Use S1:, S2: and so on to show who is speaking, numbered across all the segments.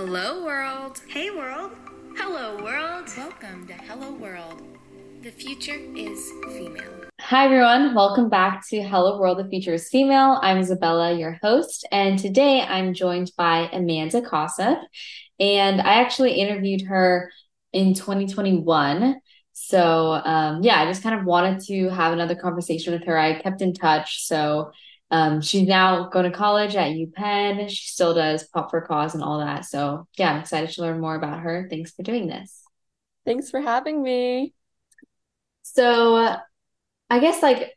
S1: Hello, world.
S2: Hey, world.
S3: Hello, world.
S1: Welcome to Hello World. The future is female.
S4: Hi, everyone. Welcome back to Hello World. The future is female. I'm Isabella, your host, and today I'm joined by Amanda Kossoff. And I actually interviewed her in 2021. So, um, yeah, I just kind of wanted to have another conversation with her. I kept in touch. So, um, she's now going to college at UPenn. She still does Pop for Cause and all that. So, yeah, I'm excited to learn more about her. Thanks for doing this.
S5: Thanks for having me.
S4: So, I guess like,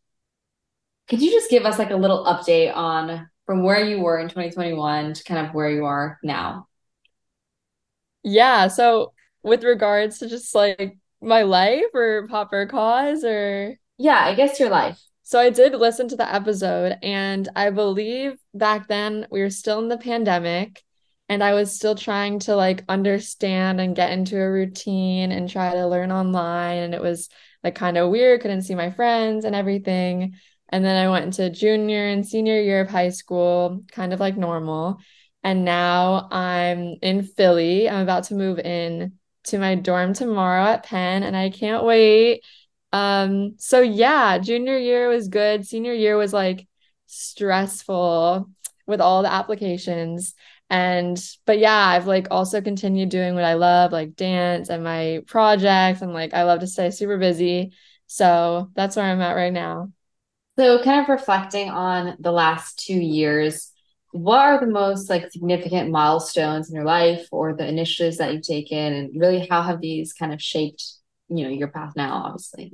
S4: could you just give us like a little update on from where you were in 2021 to kind of where you are now?
S5: Yeah. So, with regards to just like my life or Pop for Cause or.
S4: Yeah, I guess your life.
S5: So I did listen to the episode, and I believe back then we were still in the pandemic, and I was still trying to like understand and get into a routine and try to learn online. And it was like kind of weird, couldn't see my friends and everything. And then I went into junior and senior year of high school, kind of like normal. And now I'm in Philly. I'm about to move in to my dorm tomorrow at Penn, and I can't wait. Um, so yeah, junior year was good. Senior year was like stressful with all the applications. And but yeah, I've like also continued doing what I love, like dance and my projects. And like I love to stay super busy. So that's where I'm at right now.
S4: So kind of reflecting on the last two years, what are the most like significant milestones in your life or the initiatives that you've taken and really how have these kind of shaped you know your path now obviously.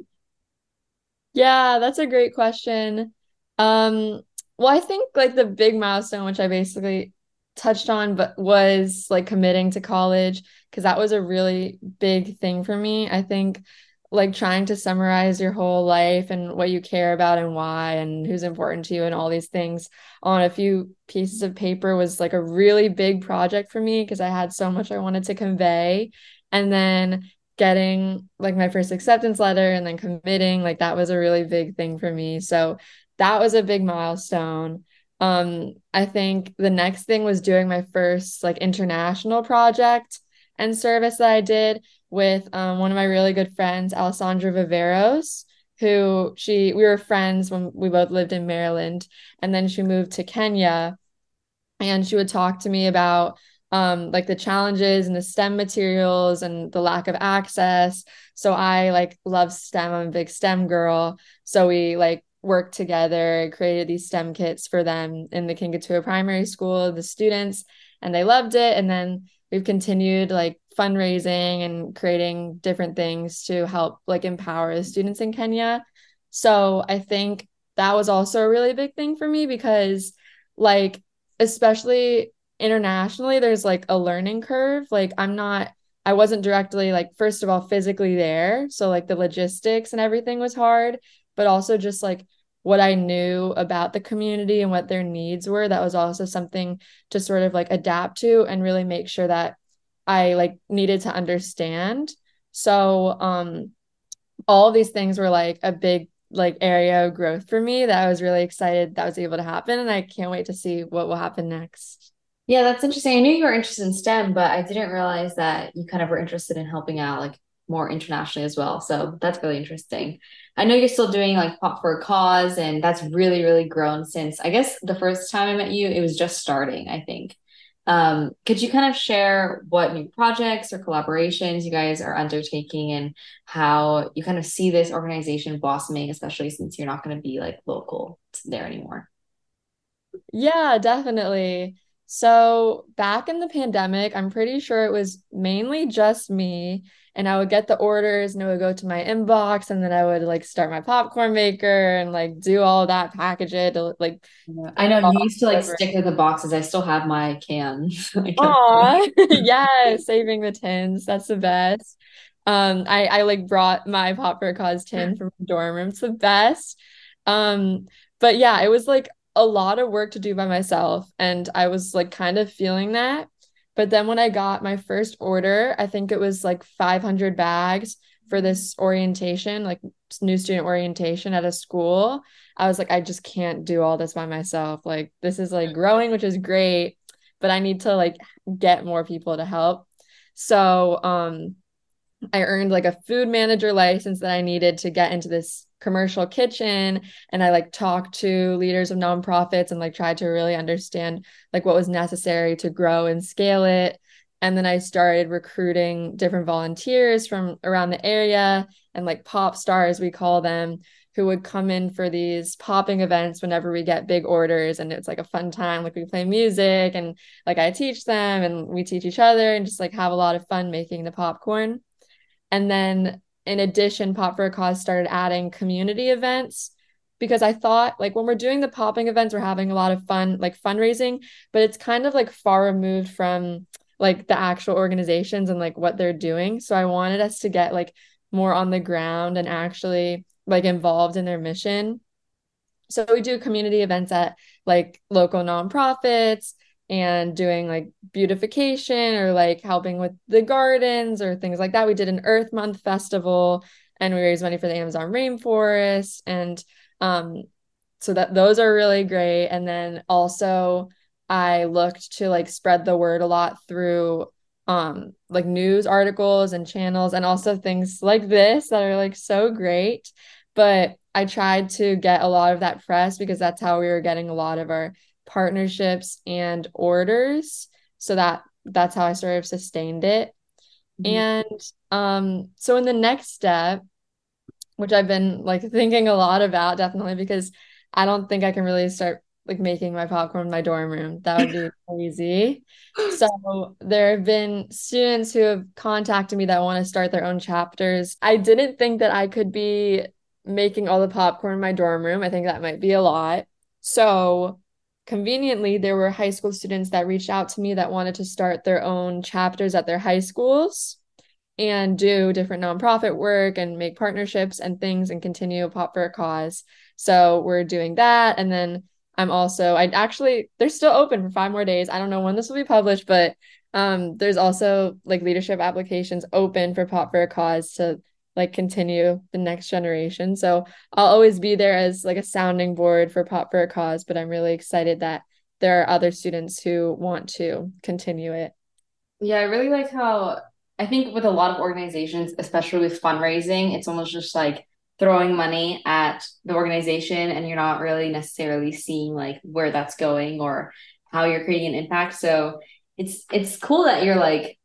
S5: Yeah that's a great question. Um well i think like the big milestone which i basically touched on but was like committing to college because that was a really big thing for me. I think like trying to summarize your whole life and what you care about and why and who's important to you and all these things on a few pieces of paper was like a really big project for me because I had so much I wanted to convey. And then getting like my first acceptance letter and then committing like that was a really big thing for me. So that was a big milestone. Um i think the next thing was doing my first like international project and service that i did with um, one of my really good friends alessandra viveros who she we were friends when we both lived in maryland. And then she moved to kenya. And she would talk to me about um like the challenges and the STEM materials and the lack of access. So I like love STEM. I'm a big STEM girl. So we like worked together, created these STEM kits for them in the Kingatuah Primary School, the students, and they loved it. And then we've continued like fundraising and creating different things to help like empower the students in Kenya. So I think that was also a really big thing for me because like especially internationally there's like a learning curve like i'm not i wasn't directly like first of all physically there so like the logistics and everything was hard but also just like what i knew about the community and what their needs were that was also something to sort of like adapt to and really make sure that i like needed to understand so um all these things were like a big like area of growth for me that I was really excited that was able to happen and I can't wait to see what will happen next.
S4: Yeah, that's interesting. I knew you were interested in STEM, but I didn't realize that you kind of were interested in helping out like more internationally as well. So that's really interesting. I know you're still doing like Pop for a Cause, and that's really, really grown since I guess the first time I met you, it was just starting, I think. Um, could you kind of share what new projects or collaborations you guys are undertaking and how you kind of see this organization blossoming, especially since you're not going to be like local there anymore?
S5: Yeah, definitely. So back in the pandemic, I'm pretty sure it was mainly just me. And I would get the orders and it would go to my inbox. And then I would like start my popcorn maker and like do all that, package it. Like,
S4: I know you used to like stick with the boxes. I still have my cans.
S5: Aw, yeah, saving the tins. That's the best. Um, I, I like brought my Pop for Cause tin from the dorm room. It's the best. Um, but yeah, it was like a lot of work to do by myself and I was like kind of feeling that. But then when I got my first order, I think it was like 500 bags for this orientation, like new student orientation at a school. I was like, I just can't do all this by myself. Like, this is like growing, which is great. but I need to like get more people to help. So, um, I earned like a food manager license that I needed to get into this commercial kitchen and I like talked to leaders of nonprofits and like tried to really understand like what was necessary to grow and scale it. And then I started recruiting different volunteers from around the area and like pop stars, we call them, who would come in for these popping events whenever we get big orders. And it's like a fun time. Like we play music and like I teach them and we teach each other and just like have a lot of fun making the popcorn. And then in addition, Pop for a Cause started adding community events because I thought like when we're doing the popping events, we're having a lot of fun, like fundraising, but it's kind of like far removed from like the actual organizations and like what they're doing. So I wanted us to get like more on the ground and actually like involved in their mission. So we do community events at like local nonprofits and doing like beautification or like helping with the gardens or things like that. We did an Earth Month festival and we raised money for the Amazon rainforest and um so that those are really great and then also I looked to like spread the word a lot through um like news articles and channels and also things like this that are like so great but I tried to get a lot of that press because that's how we were getting a lot of our partnerships and orders so that that's how I sort of sustained it mm-hmm. and um so in the next step which I've been like thinking a lot about definitely because I don't think I can really start like making my popcorn in my dorm room. That would be crazy. So there have been students who have contacted me that want to start their own chapters. I didn't think that I could be making all the popcorn in my dorm room. I think that might be a lot. So conveniently, there were high school students that reached out to me that wanted to start their own chapters at their high schools and do different nonprofit work and make partnerships and things and continue pop for a cause. So we're doing that. And then I'm also I actually they're still open for five more days. I don't know when this will be published, but um there's also like leadership applications open for Pop for a Cause to like continue the next generation. So I'll always be there as like a sounding board for Pop for a Cause, but I'm really excited that there are other students who want to continue it.
S4: Yeah, I really like how I think with a lot of organizations, especially with fundraising, it's almost just like throwing money at the organization and you're not really necessarily seeing like where that's going or how you're creating an impact. So it's it's cool that you're like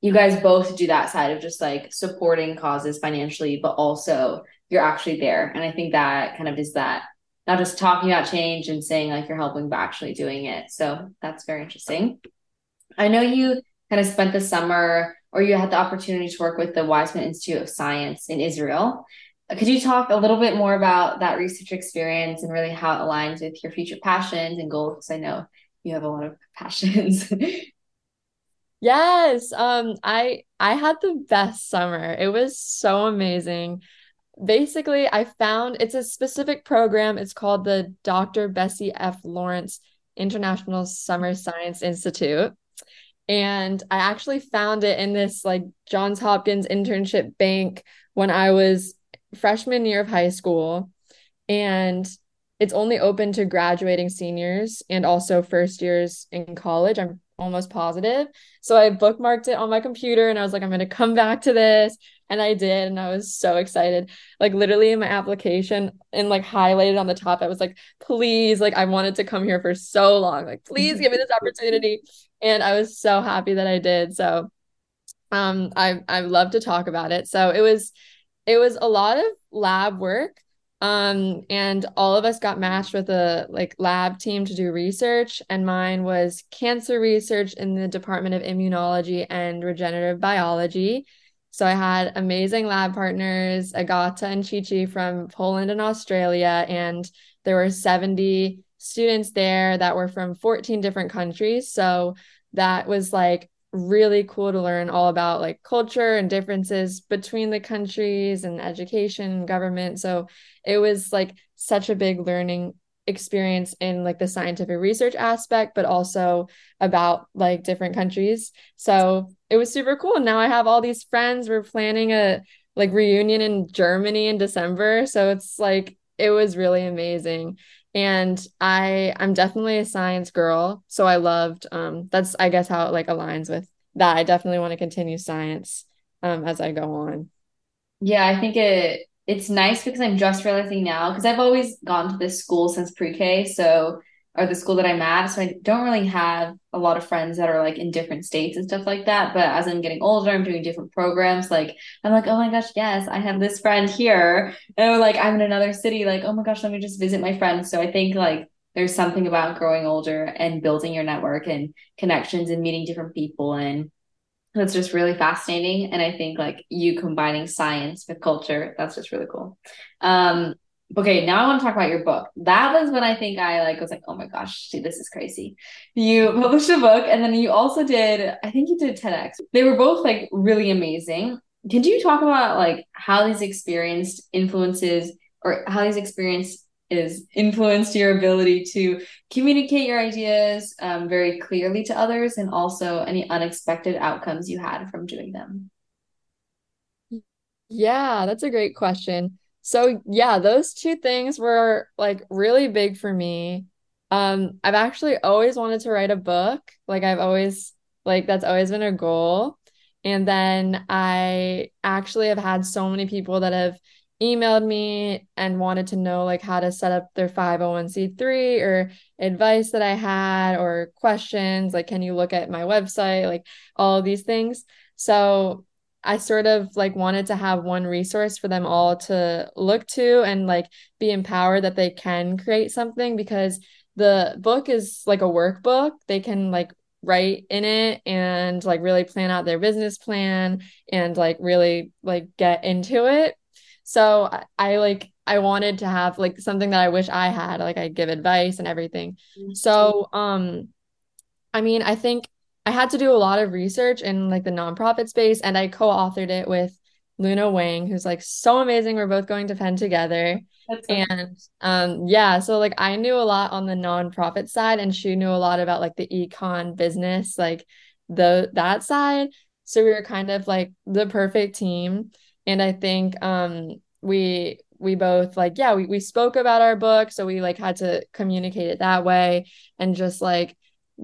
S4: you guys both do that side of just like supporting causes financially, but also you're actually there. And I think that kind of is that not just talking about change and saying like you're helping, but actually doing it. So that's very interesting. I know you kind of spent the summer or you had the opportunity to work with the Weizmann Institute of Science in Israel. Could you talk a little bit more about that research experience and really how it aligns with your future passions and goals? Because I know you have a lot of passions.
S5: Yes, um, I I had the best summer. It was so amazing. Basically, I found it's a specific program. It's called the Dr. Bessie F. Lawrence International Summer Science Institute. And I actually found it in this like Johns Hopkins internship bank when I was freshman year of high school and it's only open to graduating seniors and also first years in college. I'm almost positive. So I bookmarked it on my computer and I was like, I'm going to come back to this. And I did. And I was so excited. Like, literally, in my application and like highlighted on the top, I was like, please, like, I wanted to come here for so long. Like, please give me this opportunity. And I was so happy that I did. So, um, I I love to talk about it. So it was it was a lot of lab work um and all of us got matched with a like lab team to do research and mine was cancer research in the department of immunology and regenerative biology. So i had amazing lab partners agata and chichi from poland and australia and there were 70 students there that were from 14 different countries. So that was like really cool to learn all about like culture and differences between the countries and education and government. So it was like such a big learning experience in like the scientific research aspect, but also about like different countries. So it was super cool. Now I have all these friends. We're planning a like reunion in Germany in December. So it's like it was really amazing. And I I'm definitely a science girl, so I loved um that's I guess how it like aligns with that. I definitely want to continue science um as I go on.
S4: Yeah, I think it it's nice because I'm just realizing now because I've always gone to this school since pre-K, so or the school that I'm at, so I don't really have a lot of friends that are like in different states and stuff like that. But as I'm getting older, I'm doing different programs. Like I'm like, oh my gosh, yes, I have this friend here, and like I'm in another city. Like oh my gosh, let me just visit my friends. So I think like there's something about growing older and building your network and connections and meeting different people and that's just really fascinating and i think like you combining science with culture that's just really cool um okay now i want to talk about your book that was when i think i like was like oh my gosh dude, this is crazy you published a book and then you also did i think you did tedx they were both like really amazing could you talk about like how these experienced influences or how these experienced is influenced your ability to communicate your ideas um, very clearly to others and also any unexpected outcomes you had from doing them?
S5: Yeah, that's a great question. So, yeah, those two things were like really big for me. Um, I've actually always wanted to write a book. Like I've always like that's always been a goal. And then I actually have had so many people that have emailed me and wanted to know like how to set up their 501c3 or advice that I had or questions like can you look at my website like all of these things so I sort of like wanted to have one resource for them all to look to and like be empowered that they can create something because the book is like a workbook they can like write in it and like really plan out their business plan and like really like get into it so I, I like I wanted to have like something that I wish I had, like I give advice and everything. Mm-hmm. So um I mean, I think I had to do a lot of research in like the nonprofit space and I co-authored it with Luna Wang, who's like so amazing. We're both going to Penn together. and um yeah, so like I knew a lot on the nonprofit side and she knew a lot about like the econ business, like the that side. So we were kind of like the perfect team. And I think um we we both like yeah, we we spoke about our book, so we like had to communicate it that way and just like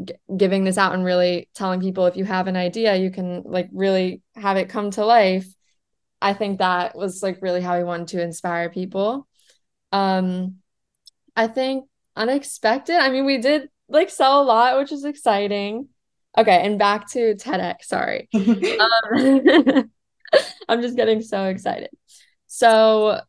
S5: g- giving this out and really telling people if you have an idea, you can like really have it come to life. I think that was like really how we wanted to inspire people. Um I think unexpected. I mean, we did like sell a lot, which is exciting. Okay, and back to TEDx, sorry. um, I'm just getting so excited. So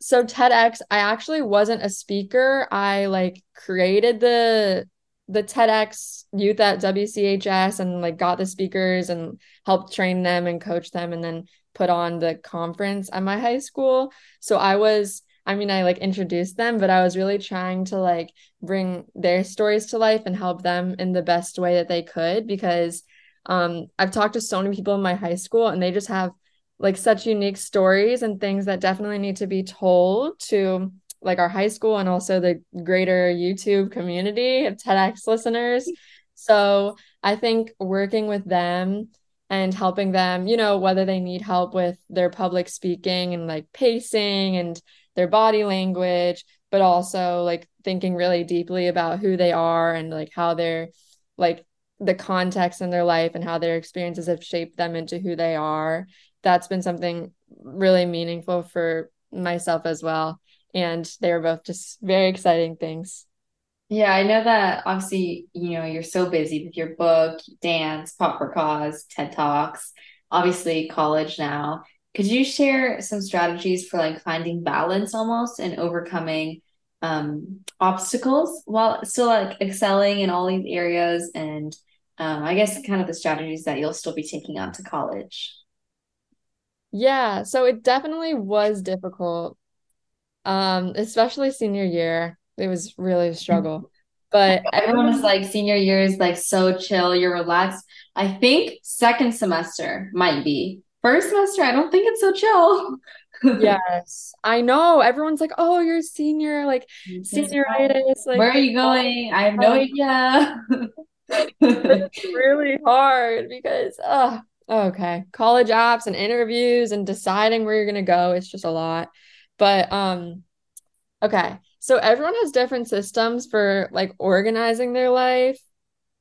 S5: so TEDx, I actually wasn't a speaker. I like created the the TEDx youth at WCHS and like got the speakers and helped train them and coach them and then put on the conference at my high school. So I was I mean I like introduced them, but I was really trying to like bring their stories to life and help them in the best way that they could because um, I've talked to so many people in my high school and they just have like such unique stories and things that definitely need to be told to like our high school and also the greater YouTube community of TEDx listeners. So I think working with them and helping them, you know, whether they need help with their public speaking and like pacing and their body language, but also like thinking really deeply about who they are and like how they're like the context in their life and how their experiences have shaped them into who they are. That's been something really meaningful for myself as well. And they were both just very exciting things.
S4: Yeah, I know that obviously, you know, you're so busy with your book, dance, Pop for Cause, TED Talks, obviously college now. Could you share some strategies for like finding balance almost and overcoming um obstacles while still like excelling in all these areas and um, I guess kind of the strategies that you'll still be taking on to college.
S5: Yeah, so it definitely was difficult. Um, especially senior year. It was really a struggle. But
S4: everyone is like senior year is like so chill, you're relaxed. I think second semester might be. First semester, I don't think it's so chill.
S5: yes, I know. Everyone's like, "Oh, you're a senior, like senioritis." Like,
S4: where are you going? I have no um, idea
S5: it's really hard because oh okay college apps and interviews and deciding where you're gonna go it's just a lot but um okay so everyone has different systems for like organizing their life.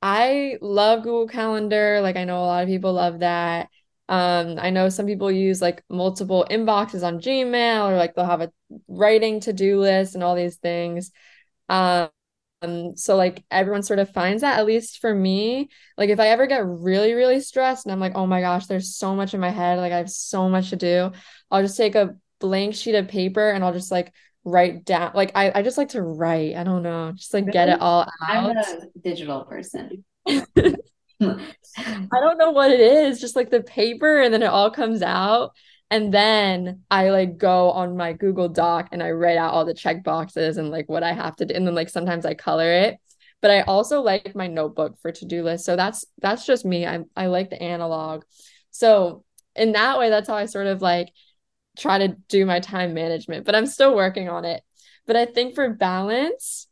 S5: I love Google Calendar. Like I know a lot of people love that. Um, I know some people use like multiple inboxes on Gmail or like they'll have a writing to-do list and all these things. Um, so like everyone sort of finds that at least for me, like if I ever get really, really stressed and I'm like, oh my gosh, there's so much in my head, like I have so much to do, I'll just take a blank sheet of paper and I'll just like write down like I, I just like to write. I don't know, just like really? get it all out.
S4: I'm a digital person.
S5: I don't know what it is, just like the paper and then it all comes out. And then I like go on my Google Doc and I write out all the check boxes and like what I have to do. And then like sometimes I color it. But I also like my notebook for to-do list. So that's that's just me. I I like the analog. So in that way, that's how I sort of like try to do my time management, but I'm still working on it. But I think for balance,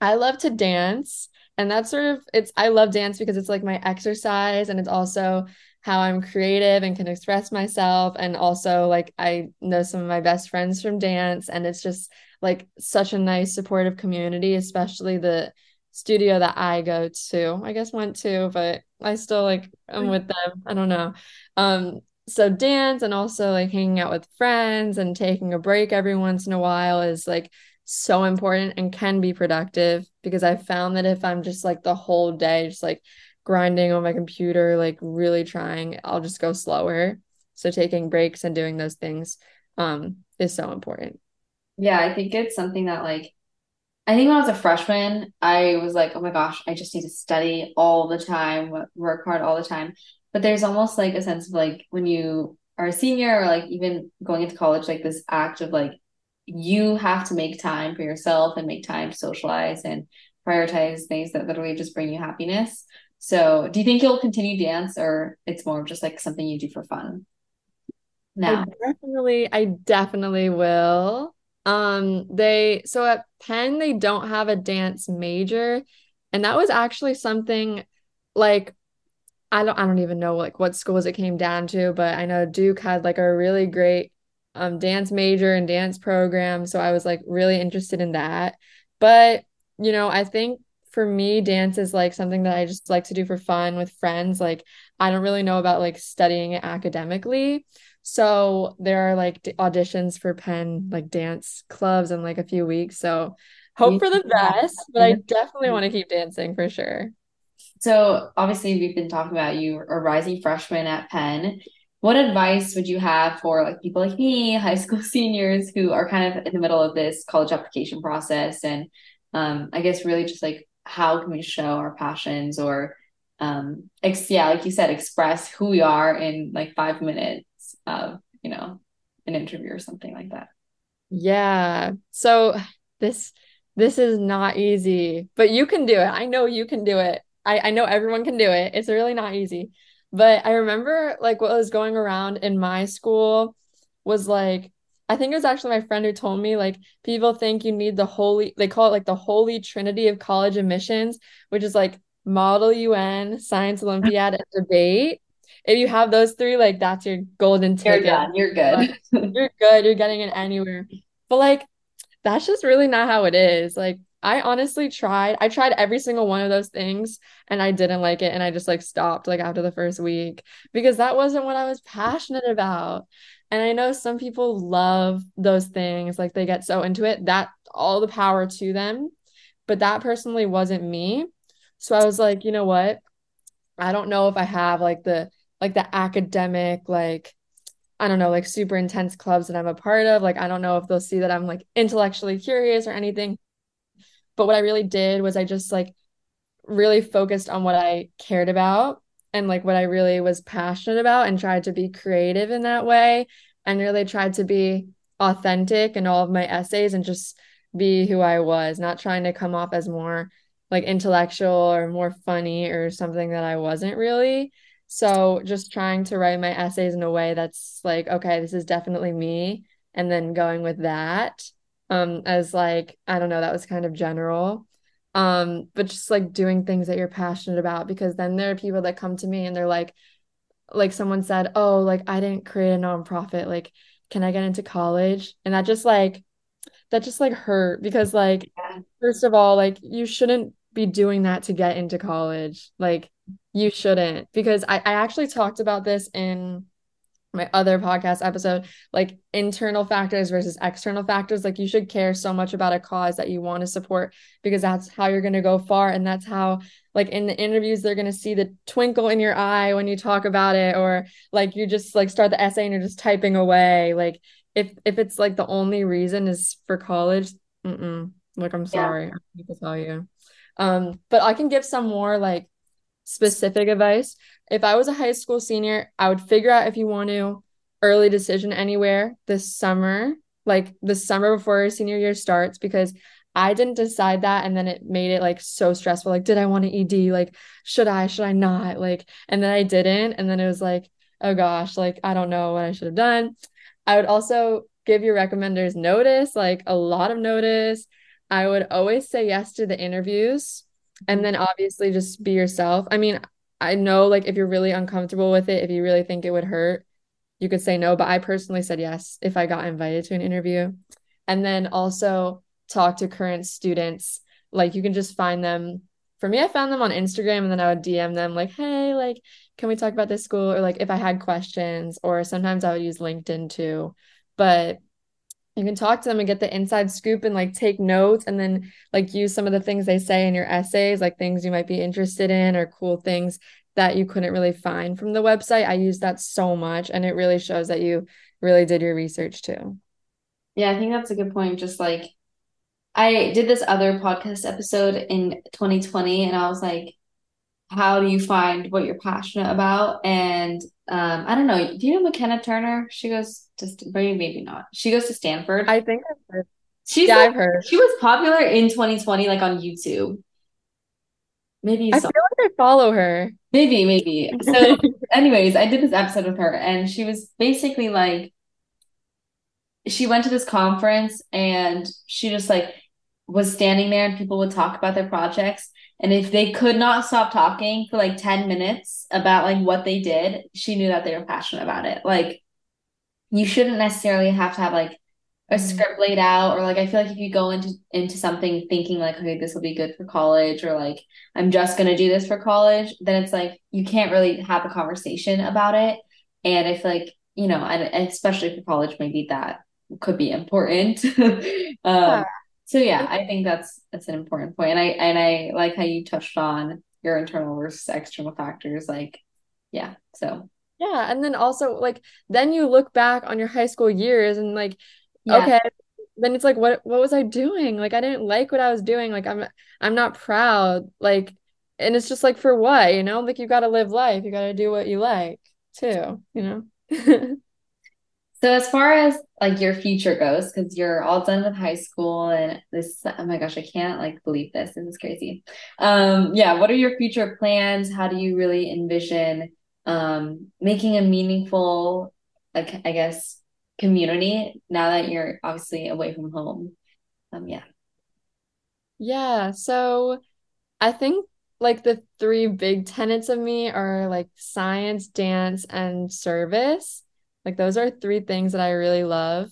S5: I love to dance and that's sort of it's i love dance because it's like my exercise and it's also how i'm creative and can express myself and also like i know some of my best friends from dance and it's just like such a nice supportive community especially the studio that i go to. I guess went to but i still like i'm with them. I don't know. Um so dance and also like hanging out with friends and taking a break every once in a while is like so important and can be productive because I found that if I'm just like the whole day just like grinding on my computer, like really trying, I'll just go slower. So taking breaks and doing those things um is so important.
S4: Yeah, I think it's something that like I think when I was a freshman, I was like, oh my gosh, I just need to study all the time, work hard all the time. But there's almost like a sense of like when you are a senior or like even going into college, like this act of like you have to make time for yourself and make time to socialize and prioritize things that literally just bring you happiness. So, do you think you'll continue dance or it's more just like something you do for fun?
S5: Now, I definitely, I definitely will. Um, they so at Penn they don't have a dance major, and that was actually something like I don't I don't even know like what schools it came down to, but I know Duke had like a really great um dance major and dance program so i was like really interested in that. But you know i think for me dance is like something that i just like to do for fun with friends like i don't really know about like studying it academically. So there are like auditions for penn like dance clubs in like a few weeks so hope for the best but i definitely want to keep dancing for sure
S4: so obviously we've been talking about you a rising freshman at penn what advice would you have for like people like me, high school seniors who are kind of in the middle of this college application process and um, I guess really just like how can we show our passions or um ex- yeah, like you said, express who we are in like five minutes of, you know, an interview or something like that.
S5: Yeah. So this this is not easy, but you can do it. I know you can do it. I, I know everyone can do it. It's really not easy. But I remember like what was going around in my school was like I think it was actually my friend who told me like people think you need the holy they call it like the holy trinity of college admissions, which is like model UN, science olympiad, and debate. If you have those three, like that's your golden ticket.
S4: You're done. You're good.
S5: you're good. You're getting it anywhere. But like that's just really not how it is. Like I honestly tried. I tried every single one of those things and I didn't like it and I just like stopped like after the first week because that wasn't what I was passionate about. And I know some people love those things, like they get so into it, that all the power to them. But that personally wasn't me. So I was like, you know what? I don't know if I have like the like the academic like I don't know, like super intense clubs that I'm a part of. Like, I don't know if they'll see that I'm like intellectually curious or anything. But what I really did was I just like really focused on what I cared about and like what I really was passionate about and tried to be creative in that way and really tried to be authentic in all of my essays and just be who I was, not trying to come off as more like intellectual or more funny or something that I wasn't really. So just trying to write my essays in a way that's like, okay, this is definitely me. And then going with that um as like I don't know that was kind of general um but just like doing things that you're passionate about because then there are people that come to me and they're like like someone said oh like I didn't create a nonprofit like can I get into college and that just like that just like hurt because like
S4: Yeah.
S5: first of all, like you shouldn't be doing that to get into college. Like you shouldn't because I, I actually talked about this in my other podcast episode, like internal factors versus external factors. Like you should care so much about a cause that you want to support because that's how you're going to go far. And that's how, like in the interviews, they're going to see the twinkle in your eye when you talk about it, or like you just like start the essay and you're just typing away. Like if if it's like the only reason is for college, mm-mm. Like I'm
S4: Yeah.
S5: sorry, I need to tell you. Um, but I can give some more like specific advice. If I was a high school senior, I would figure out if you want to early decision anywhere this summer, like the summer before your senior year starts, because I didn't decide that and then it made it like so stressful. Like, did I want to ED? Like, should I, should I not? Like, and then I didn't. And then it was like, oh gosh, like I don't know what I should have done. I would also give your recommenders notice, like a lot of notice. I would always say yes to the interviews and then obviously just be yourself. I mean, I know like if you're really uncomfortable with it, if you really think it would hurt, you could say no, but I personally said yes if I got invited to an interview. And then also talk to current students. Like you can just find them. For me, I found them on Instagram and then I would DM them like, "Hey, like can we talk about this school?" or like if I had questions or sometimes I would use LinkedIn too. But you can talk to them and get the inside scoop and like take notes and then like use some of the things they say in your essays, like things you might be interested in or cool things that you couldn't really find from the website. I use that so much and it really shows that you really did your research too.
S4: Yeah, I think that's a good point. Just like I did this other podcast episode in 2020, and I was like, how do you find what you're passionate about? And um, I don't know. Do you know McKenna Turner? She goes to St- maybe maybe not. She goes to Stanford.
S5: I think I've heard.
S4: She's
S5: Yeah,
S4: like,
S5: I've heard.
S4: she was popular in 2020, like on YouTube. Maybe you
S5: I
S4: saw.
S5: feel like I follow her.
S4: Maybe, maybe. So, anyways, I did this episode with her, and she was basically like, she went to this conference and she just like was standing there and people would talk about their projects. And if they could not stop talking for like 10 minutes about like what they did, she knew that they were passionate about it. Like you shouldn't necessarily have to have like a
S5: Mhm.
S4: script laid out or like I feel like if you go into into something thinking like okay this will be good for college or like I'm just gonna do this for college then it's like you can't really have a conversation about it and I feel like you know and and especially for college maybe that could be important um
S5: Yeah.
S4: So yeah I think that's that's an important point and I and I like how you touched on your internal versus external factors like yeah so
S5: Yeah, and then also like then you look back on your high school years and like
S4: yeah
S5: okay, then it's like what what was I doing? Like I didn't like what I was doing. Like I'm I'm not proud. Like and it's just like for what, you know? Like you got to live life. You got to do what you like too, you know?
S4: So as far as like your future goes, because you're all done with high school and this, oh my gosh, I can't like believe this. This is crazy. Um, yeah, what are your future plans? How do you really envision um making a meaningful, like I guess, community now that you're obviously away from home? Um, yeah.
S5: Yeah, so I think like the three big tenets of me are like science, dance, and service. Like those are three things that I really love.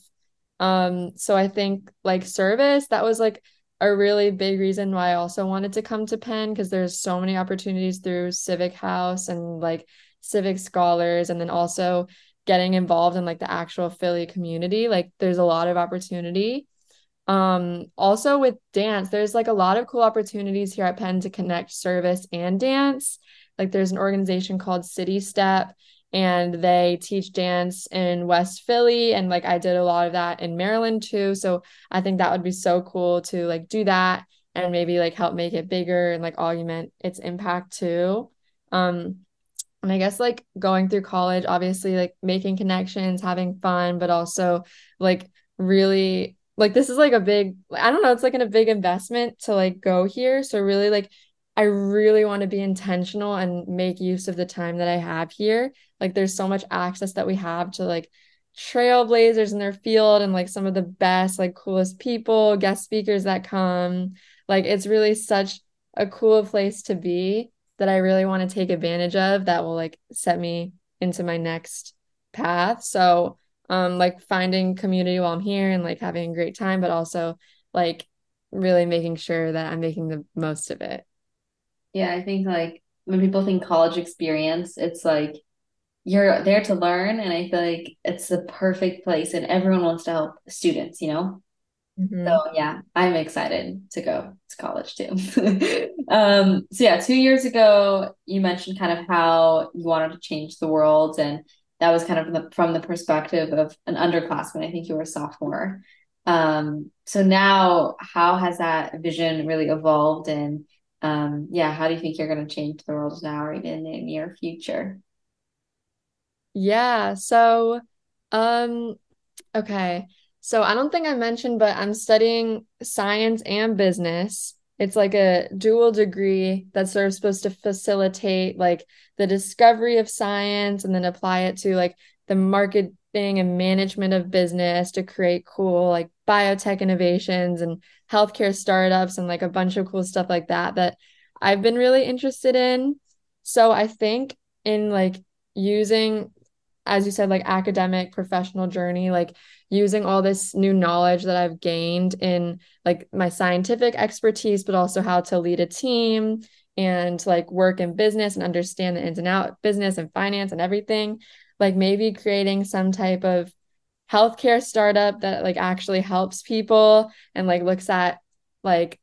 S5: Um, so I think like service, that was like a really big reason why I also wanted to come to Penn because there's so many opportunities through Civic House and like Civic Scholars, and then also getting involved in like the actual Philly community. Like there's a lot of opportunity. Um, also with dance, there's like a lot of cool opportunities here at Penn to connect service and dance. Like there's an organization called CityStep, and they teach dance in West Philly, and like I did a lot of that in Maryland too. So I think that would be so cool to like do that and maybe like help make it bigger and like augment its impact too. Um, and I guess like going through college, obviously like making connections, having fun, but also like really like this is like a big I don't know, it's like in a big investment to like go here. So really like I really want to be intentional and make use of the time that I have here. Like there's so much access that we have to like trailblazers in their field and like some of the best, like coolest people, guest speakers that come. Like it's really such a cool place to be that I really want to take advantage of that will like set me into my next path. So um, like finding community while I'm here and like having a great time, but also like really making sure that I'm making the most of it.
S4: Yeah, I think like when people think college experience, it's like you're there to learn, and I feel like it's the perfect place, and everyone wants to help students, you know?
S5: Mhm.
S4: So yeah, I'm excited to go to college too. um, so yeah, two years ago, you mentioned kind of how you wanted to change the world, and that was kind of from the, from the perspective of an underclassman. I think you were a sophomore. Um, so now, how has that vision really evolved, and um, yeah, how do you think you're going to change the world now or even in the near future?
S5: Yeah, so um okay. So I don't think I mentioned, but I'm studying science and business. It's like a dual degree that's sort of supposed to facilitate like the discovery of science and then apply it to like the marketing and management of business to create cool like biotech innovations and healthcare startups and like a bunch of cool stuff like that that I've been really interested in. So I think in like using as you said, like academic professional journey, like using all this new knowledge that I've gained in like my scientific expertise, but also how to lead a team and like work in business and understand the ins and out business and finance and everything. Like maybe creating some type of healthcare startup that like actually helps people and like looks at like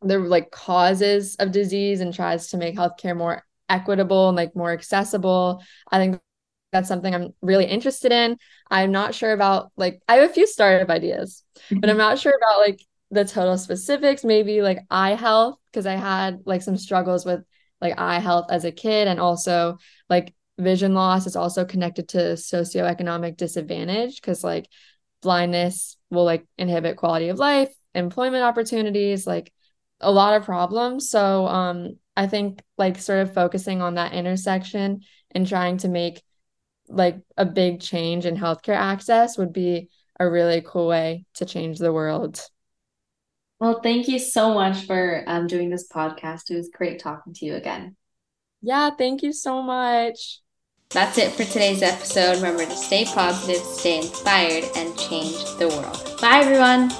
S5: the like causes of disease and tries to make healthcare more equitable and like more accessible. I think that's something I'm really interested in. I'm not sure about like I have a few startup ideas, but I'm mm-hmm. not sure about like the total specifics, maybe like eye health because I had like some struggles with like eye health as a kid and also like vision loss is also connected to socioeconomic disadvantage because like blindness will like inhibit quality of life, employment opportunities, like a lot of problems. So um I think like sort of focusing on that intersection and trying to make like a big change in healthcare access would be a really cool way to change the world.
S4: Well, thank you so much for um, doing this podcast. It was great talking to you again.
S5: Yeah, thank you so much.
S1: That's it for today's episode. Remember to stay positive, stay inspired, and change the world. Bye, everyone.